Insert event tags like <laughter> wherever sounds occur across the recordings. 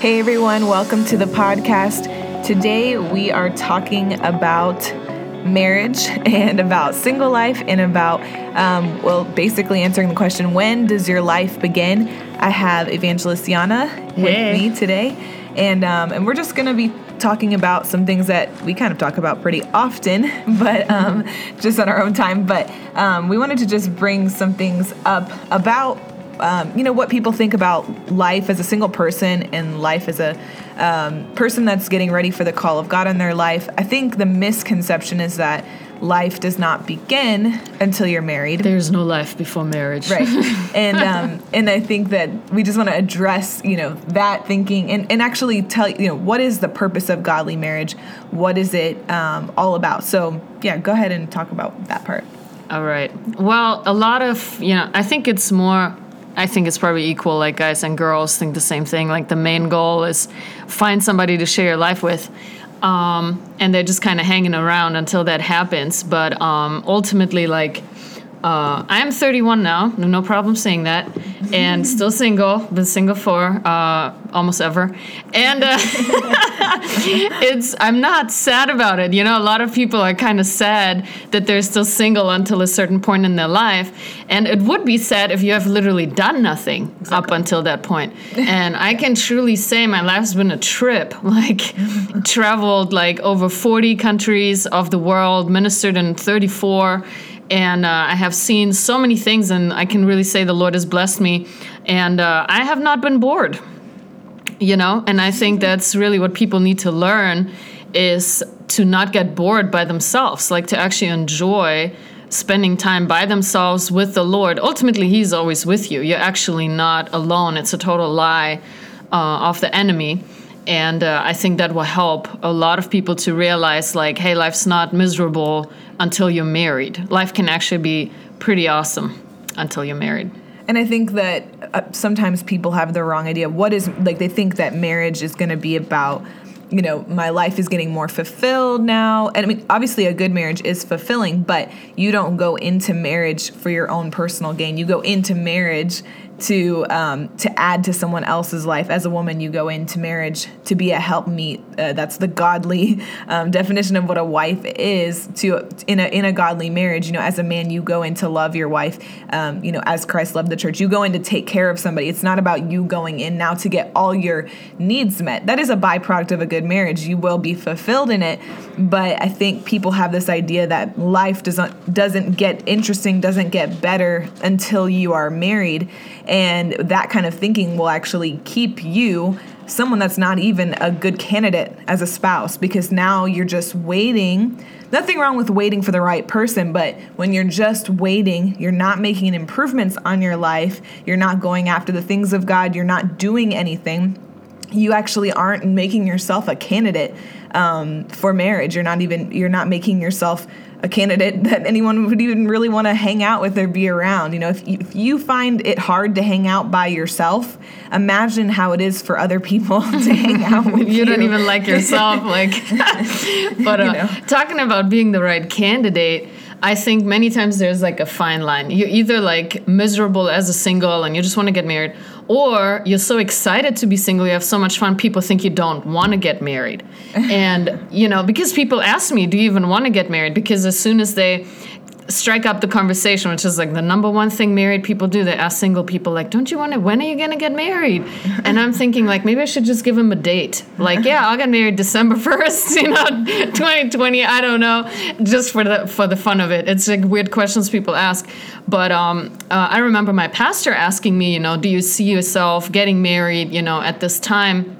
Hey everyone, welcome to the podcast. Today we are talking about marriage <laughs> and about single life and about, um, well, basically answering the question when does your life begin? I have Evangelist Yana Hey. with me today, and, um, and we're just going to be talking about some things that we kind of talk about pretty often, <laughs> but um, just on our own time. But um, we wanted to just bring some things up about um, you know what people think about life as a single person and life as a um, person that's getting ready for the call of God in their life. I think the misconception is that life does not begin until you're married. There's no life before marriage. Right, <laughs> and um, and I think that we just want to address you know that thinking and, and actually tell you know what is the purpose of godly marriage, what is it um, all about. So yeah, go ahead and talk about that part. All right. Well, a lot of, you know, I think it's more I think it's probably equal like guys and girls think the same thing. Like the main goal is find somebody to share your life with. Um, and they're just kind of hanging around until that happens. But um, ultimately, like, uh, I am 31 now, no problem saying that, and <laughs> still single. Been single for uh, almost ever, and uh, <laughs> it's I'm not sad about it. You know, a lot of people are kind of sad that they're still single until a certain point in their life, and it would be sad if you have literally done nothing up until that point. <laughs> And I can truly say my life's been a trip. Like, traveled like over 40 countries of the world, ministered in 34 and uh, I have seen so many things, and I can really say the Lord has blessed me, and uh, I have not been bored. You know, and I think that's really what people need to learn is to not get bored by themselves, like to actually enjoy spending time by themselves with the Lord. Ultimately, He's always with you. You're actually not alone. It's a total lie uh, of the enemy. And uh, I think that will help a lot of people to realize, like, hey, life's not miserable until you're married. Life can actually be pretty awesome until you're married. And I think that uh, sometimes people have the wrong idea. What is like they think that marriage is going to be about, you know, my life is getting more fulfilled now. And I mean, obviously, a good marriage is fulfilling, but you don't go into marriage for your own personal gain. You go into marriage to um, to add to someone else's life. As a woman, you go into marriage to be a helpmeet. Uh, that's the godly um, definition of what a wife is. To in a in a godly marriage, you know, as a man, you go in to love your wife. Um, you know, as Christ loved the church, you go in to take care of somebody. It's not about you going in now to get all your needs met. That is a byproduct of a good marriage. You will be fulfilled in it, but I think people have this idea that life doesn't doesn't get interesting, doesn't get better until you are married and that kind of thinking will actually keep you someone that's not even a good candidate as a spouse because now you're just waiting. Nothing wrong with waiting for the right person but when you're just waiting you're not making improvements on your life. You're not going after the things of god. You're not doing anything. You actually aren't making yourself a candidate um, for marriage you're not even you're not making yourself a candidate <laughs> that anyone would even really want to hang out with or be around. You know, if you, if you find it hard to hang out by yourself, imagine how it is for other people <laughs> to hang out <laughs> with you. you don't even like yourself like but uh, You know. talking about being the right candidate i think many times there's like a fine line you're either like miserable as a single and you just want to get married or you're so excited to be single you have so much fun people think you don't want to get married. <laughs> And you know because people ask me do you even want to get married? Because as soon as they strike up the conversation, which is like the number one thing married people do. They ask single people, like, "Don't you want to? When are you gonna get married?" <laughs> And I'm thinking, like, maybe I should just give them a date. Like, yeah, I'll get married December <laughs> first, you know, <laughs> 2020. I don't know, just for the for the fun of it. It's like weird questions people ask. But um, uh, I remember my pastor asking me, you know, do you see yourself getting married, you know, at this time?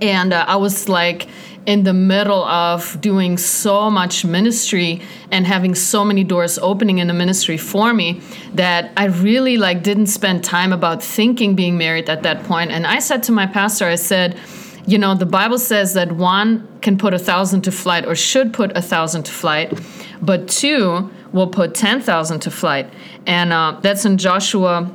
and uh, I was like in the middle of doing so much ministry and having so many doors opening in the ministry for me that I really like didn't spend time about thinking being married at that point. And I said to my pastor, I said, you know, the Bible says that one can put a thousand to flight or should put a thousand to flight, but two will put 10,000 to flight. And uh, that's in Joshua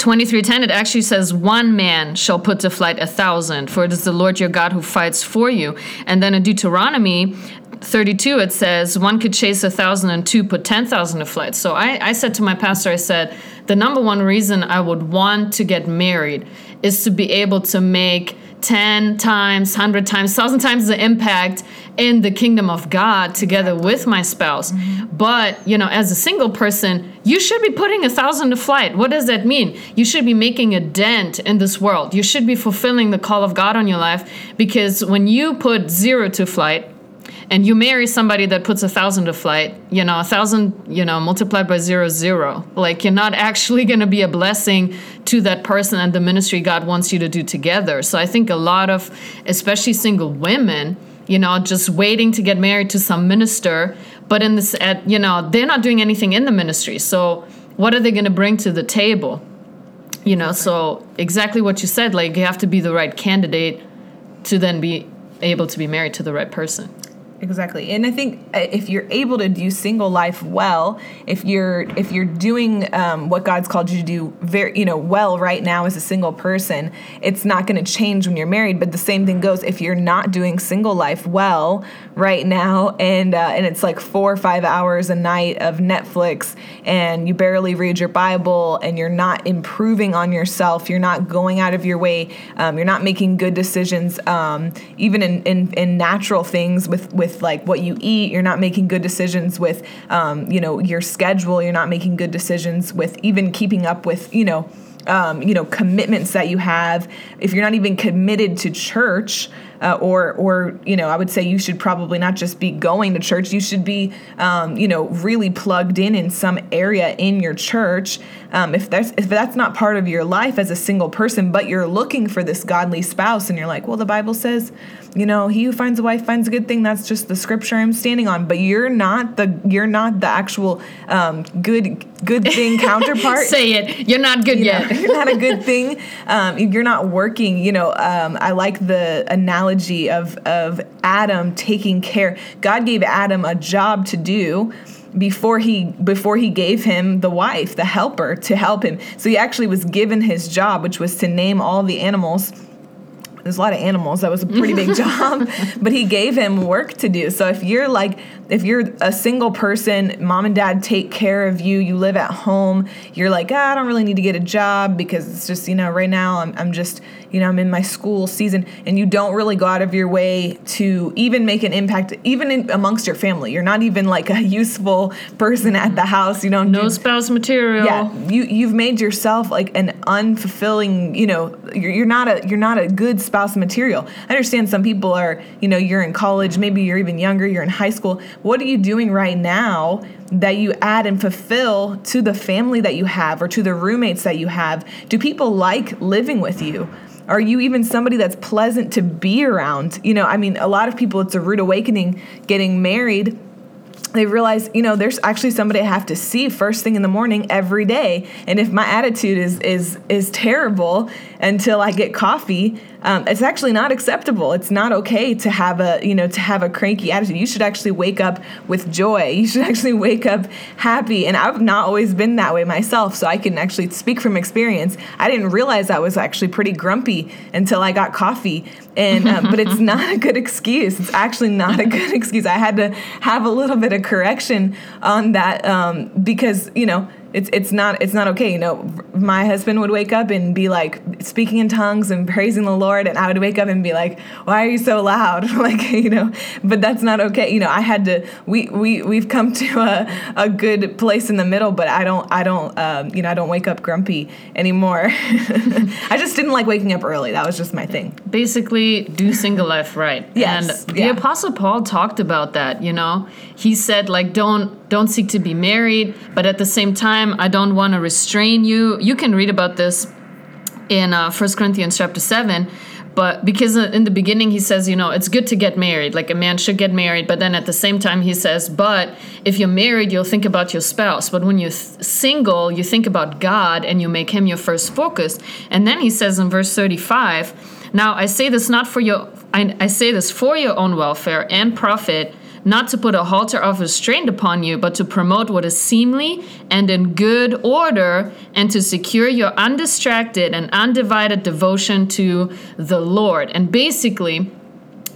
23:10 it actually says one man shall put to flight a thousand for it is the Lord your God who fights for you. And then in Deuteronomy 32 it says one could chase a thousand and two put 10,000 to flight. So I, I said to my pastor I said the number one reason I would want to get married is to be able to make 10 times, 100 times, 1,000 times the impact in the kingdom of God together with my spouse. Mm-hmm. But, you know, as a single person, you should be putting a thousand to flight. What does that mean? You should be making a dent in this world. You should be fulfilling the call of God on your life because when you put zero to flight, and you marry somebody that puts a thousand to flight, you know, a thousand, you know, multiplied by zero, zero. Like you're not <laughs> actually going to be a blessing to that person and the ministry God wants you to do together. So I think a lot of, especially single women, you know, just waiting to get married to some minister, but in this, at, you know, they're not doing anything in the ministry. So what are they going to bring to the table? You know, so exactly what you said, like you have to be the right candidate to then be able to be married to the right person. Exactly. And I think uh, if you're able to do single life well, if you're if you're doing um, what God's called you to do very you know well right now as a single person, it's not going to change when you're married. But the same thing goes if you're not doing single life well right now, and uh, and it's like four or five hours a night of Netflix, and you barely read your Bible, and you're not improving on yourself, you're not going out of your way, um, you're not making good decisions, um, even in, in in natural things with with like what you eat. You're not making good decisions with, um, you know, your schedule. You're not making good decisions with even keeping up with, you know, um, you know, commitments that you have. If you're not even committed to church, uh, or or you know I would say you should probably not just be going to church. You should be um, you know really plugged in in some area in your church. Um, if that's if that's not part of your life as a single person but you're looking for this godly spouse and you're like well the Bible says you know he who finds a wife finds a good thing. That's just the scripture I'm standing on. But you're not the you're not the actual um, good good thing <laughs> counterpart. Say it. You're not good you yet. know, <laughs> you're not a good thing. Um, you're not working. You know um, I like the analogy analogy of of Adam taking care. God gave Adam a job to do before he before he gave him the wife, the helper to help him. So he actually was given his job, which was to name all the animals there's a lot of animals. That was a pretty big <laughs> job, but he gave him work to do. So if you're like, if you're a single person, mom and dad take care of you, you live at home, you're like, ah, I don't really need to get a job because it's just, you know, right now I'm, I'm just, you know, I'm in my school season and you don't really go out of your way to even make an impact, even in, amongst your family. You're not even like a <laughs> useful person at the house. You know, no do, spouse material. Yeah. You, you've made yourself like an unfulfilling, you know, you're, you're not a, you're not a good spouse material. I understand some people are, you know, you're in college, maybe you're even younger, you're in high school. What are you doing right now that you add and fulfill to the family that you have or to the roommates that you have? Do people like living with you? Are you even somebody that's pleasant to be around? You know, I mean, a lot of people, it's a rude awakening getting married they realize, you know, there's actually somebody I have to see first thing in the morning every day. And if my attitude is is is terrible until I get coffee, um, it's actually not acceptable. It's not okay to have a you know to have a cranky attitude. You should actually wake up with joy. You should <laughs> actually wake up happy. And I've not always been that way myself, so I can actually speak from experience. I didn't realize I was actually pretty grumpy until I got coffee. And um, but it's <laughs> not a good excuse. It's actually not a good <laughs> excuse. I had to have a little bit of correction on that um, because you know it's it's not it's not okay. You know, my husband would wake up and be like speaking in tongues and praising the Lord, and I would wake up and be like, "Why are you so loud?" <laughs> like you know, but that's not okay. You know, I had to. We we we've come to a, a good place in the middle, but I don't I don't um, you know I don't wake up grumpy anymore. <laughs> I just didn't like waking up early. That was just my thing. Basically, do single life right. Yes, and the yeah. Apostle Paul talked about that. You know, he said like don't don't seek to be married, but at the same time, I don't want to restrain you. You can read about this in uh, 1 Corinthians chapter 7 but because in the beginning he says you know it's good to get married like a man should get married but then at the same time he says but if you're married you'll think about your spouse but when you're single you think about god and you make him your first focus and then he says in verse 35 now i say this not for your I, I say this for your own welfare and profit not to put a halter of restraint upon you, but to promote what is seemly and in good order, and to secure your undistracted and undivided devotion to the Lord. And basically,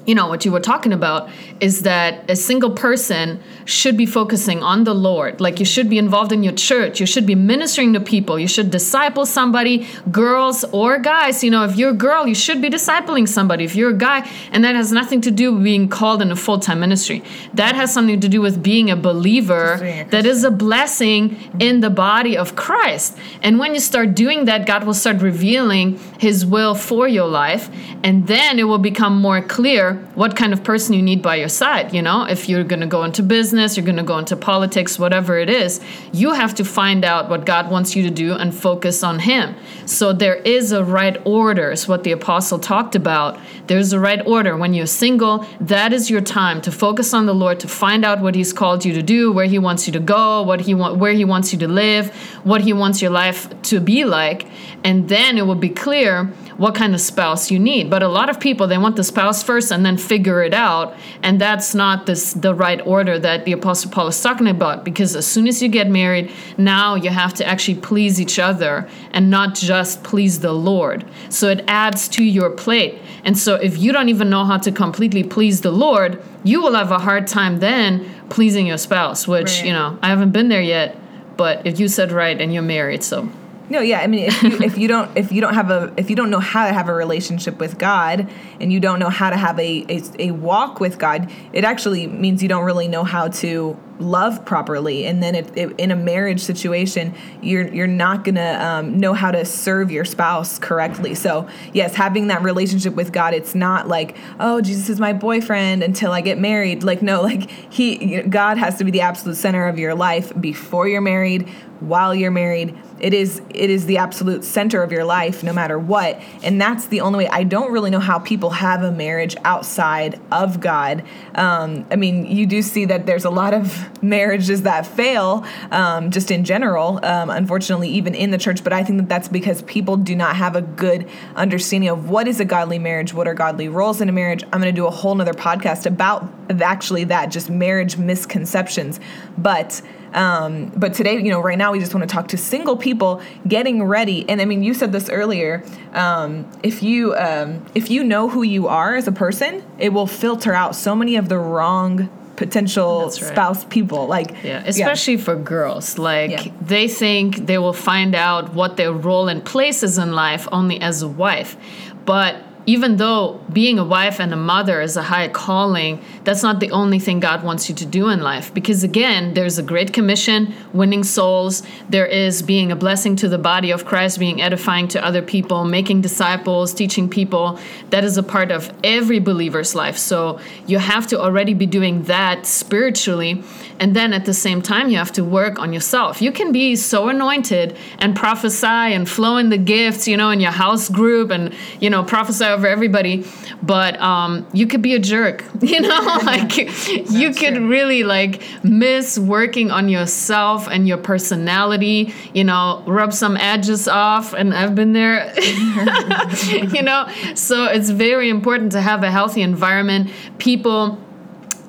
you know what you were talking about is that a single person should be focusing on the lord. Like you should be involved in your church. You should be ministering to people. You should disciple somebody girls or guys. You know if you're a girl you should be discipling somebody. If you're a guy and that has nothing to do with being called in a full-time ministry. That has something to do with being a believer that is a blessing in the body of christ. And when you start doing that god will start revealing his will for your life and then it will become more clear what kind of person you need by your side. You know, if you're going to go into business, you're going to go into politics, whatever it is, you have to find out what God wants you to do and focus on Him. So there is a right order, is what the apostle talked about. There's a right order. When you're single, that is your time to focus on the Lord, to find out what He's called you to do, where He wants you to go, what He want, where He wants you to live, what He wants your life to be like, and then it will be clear what kind of spouse you need. But a lot of people they want the spouse first and then figure it out, and that's not this the right order that the apostle Paul is talking about because as soon as you get married, now you have to actually please each other and not just please the Lord. So it adds to your plate. And so if you don't even know how to completely please the Lord, you will have a hard time then pleasing your spouse, which, right. you know, I haven't been there yet, but if you said right and you're married, so no, yeah. I mean, if you, if you don't if you don't have a if you don't know how to have a relationship with God and you don't know how to have a, a, a walk with God, it actually means you don't really know how to love properly. And then if in a marriage situation, you're you're not gonna um, know how to serve your spouse correctly. So yes, having that relationship with God, it's not like oh Jesus is my boyfriend until I get married. Like no, like he God has to be the absolute center of your life before you're married, while you're married it is it is the absolute center of your life no matter what. And that's the only way i don't really know how people have a marriage outside of god. Um, i mean you do see that there's a lot of <laughs> marriages that fail um, just in general um, unfortunately even in the church. But i think that that's because people do not have a good understanding of what is a godly marriage what are godly roles in a marriage. I'm going to do a whole nother podcast about actually that just marriage misconceptions but um, but today, you know, right now we just want to talk to single people getting ready. And I mean, you said this earlier. Um, if you um, if you know who you are as a person, it will filter out so many of the wrong potential right. spouse people like yeah especially yeah. for girls like yeah. they think they will find out what their role and place is in life only as a wife but even though being a wife and a mother is a high calling, that's not the only thing God wants you to do in life. Because again, there's a great commission, winning souls. There is being a blessing to the body of Christ, being edifying to other people, making disciples, teaching people. That is a part of every believer's life. So you have to already be doing that spiritually. And then at the same time, you have to work on yourself. You can be so anointed and prophesy and flow in the gifts, you know, in your house group and, you know, prophesy over everybody, but um, you could be a jerk, <laughs> you know, <laughs> like you could true. really like miss working on yourself and your personality, you know, rub some edges off. And I've been there, <laughs> you know, so it's very important to have a healthy environment. People,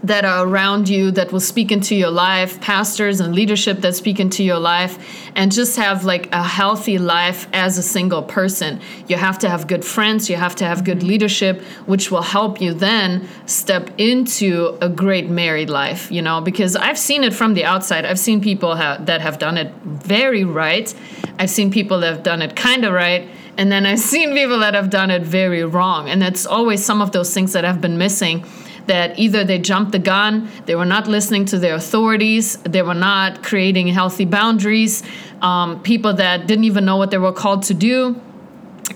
that are around you that will speak into your life, pastors and leadership that speak into your life, and just have like a healthy life as a single person. You have to have good friends, you have to have good mm-hmm. leadership, which will help you then step into a great married life, you know, because I've seen it from the outside. I've seen people ha- that have done it very right, I've seen people that have done it kind of right. And then I've <laughs> seen people that have done it very wrong. And it's always some of those things that have been missing that either they jumped the gun, they were not listening to their authorities, they were not creating healthy boundaries, um, people that didn't even know what they were called to do.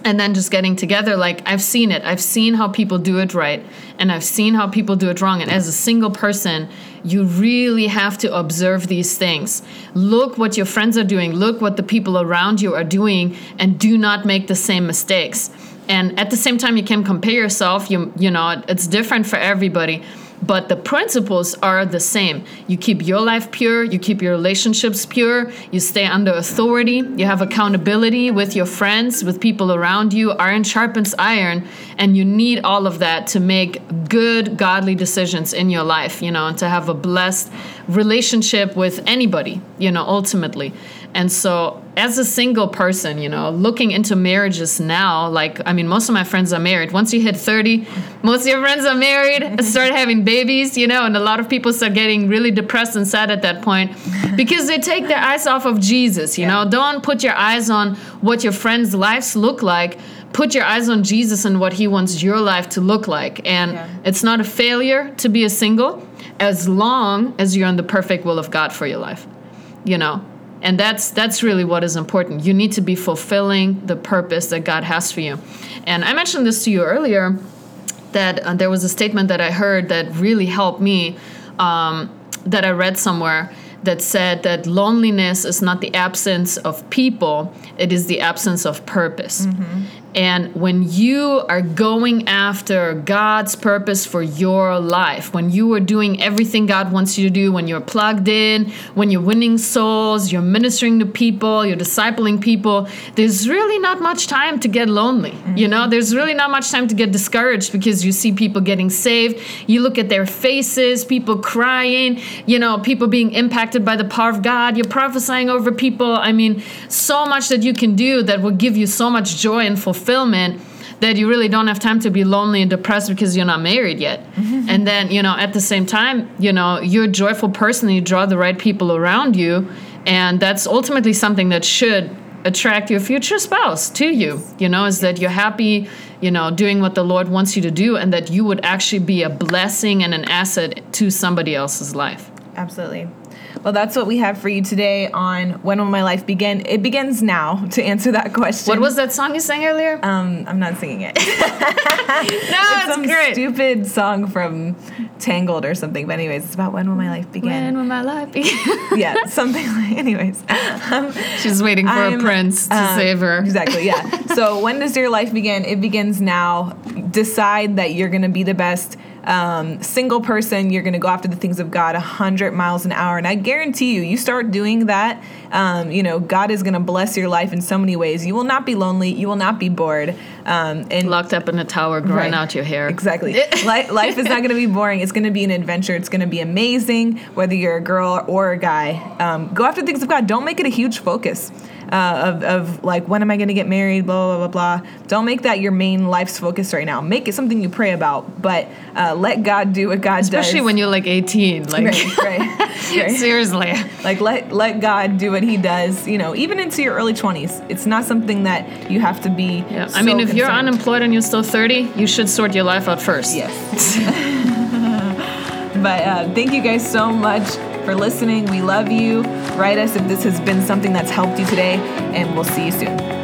And then just getting together, like I've seen it. I've seen how people do it right, and I've seen how people do it wrong. And as a single person, you really have to observe these things. Look what your friends are doing, look what the people around you are doing, and do not make the same mistakes and at the same time you can compare yourself you you know it's different for everybody but the principles are the same you keep your life pure you keep your relationships pure you stay under authority you have accountability with your friends with people around you iron sharpens iron and you need all of that to make good godly decisions in your life you know and to have a blessed relationship with anybody, you know, ultimately. And so, as a single person, you know, looking into marriages now, like, I mean, most of my friends are married. Once you hit 30, most of your friends are married, <laughs> start having babies, you know, and a lot of people start getting really depressed and sad at that point <laughs> because they take their eyes off of Jesus, you know. Don't put your eyes on what your friends' lives look like. Put your eyes on Jesus and what he wants your life to look like. And Yeah. it's not a failure to be a single as long as you're in the perfect will of God for your life. You know, and that's that's really what is important. You need to be fulfilling the purpose that God has for you. And I mentioned this to you earlier that uh, there was a statement that I heard that really helped me um, that I read somewhere that said that loneliness is not the absence of people, it is the absence of purpose. And when you are going after God's purpose for your life, when you are doing everything God wants you to do, when you're plugged in, when you're winning souls, you're ministering to people, you're discipling people, there's really not much time to get lonely. You know, mm-hmm. there's really not much time to get discouraged because you see people getting saved. You look at their faces, people crying, you know, people being impacted by the power of God. You're prophesying over people. I mean, so much that you can do that will give you so much joy and fulfillment that you really don't have time to be lonely and depressed because you're not married yet. Mm-hmm. And then, you know, at the same time, you know, you're a joyful person, you draw the right people around you, and that's ultimately something that should attract your future spouse to you. You know, is that you're happy, you know, doing what the Lord wants you to do and that you would actually be a blessing and an asset to somebody else's life. Absolutely. Well, that's what we have for you today on When Will My Life Begin? It begins now to answer that question. What was that song you sang earlier? Um, I'm not singing it. <laughs> no, it's Some great. stupid song from Tangled or something. But anyways, it's about when will my life begin? When will my life begin? <laughs> yeah, something like. Anyways, um, She's waiting for I'm, a prince to um, save her. Exactly. Yeah. <laughs> so when does your life begin? It begins now. Decide that you're going to be the best um, single person. You're going to go after the things of God 100 miles an hour, and I guarantee you, you start doing that. Um, you know, God is going to bless your life in so many ways. You will not be lonely. You will not be bored. Um, and Locked up in a tower, growing Right. out your hair. Exactly. <laughs> Li- life is not going to be boring. It's going to be an adventure. It's going to be amazing, whether you're a girl or a guy. Um, go after the things of God. Don't make it a huge focus uh, of, of like, when am I going to get married? Blah, blah, blah, blah. Don't make that your main life's focus right now. Make it something you pray about, but uh, let God do what God Especially does. Especially when you're like 18. Like, Right, right, right. <laughs> seriously. Like let let God do what He does. You know, even into your early twenties, it's not something that you have to be. Yeah. so I mean, if you're unemployed and you're still 30, you should sort your life out first. Yes. <laughs> <laughs> but uh, thank you guys so much for listening. We love you. Write us if this has been something that's helped you today, and we'll see you soon.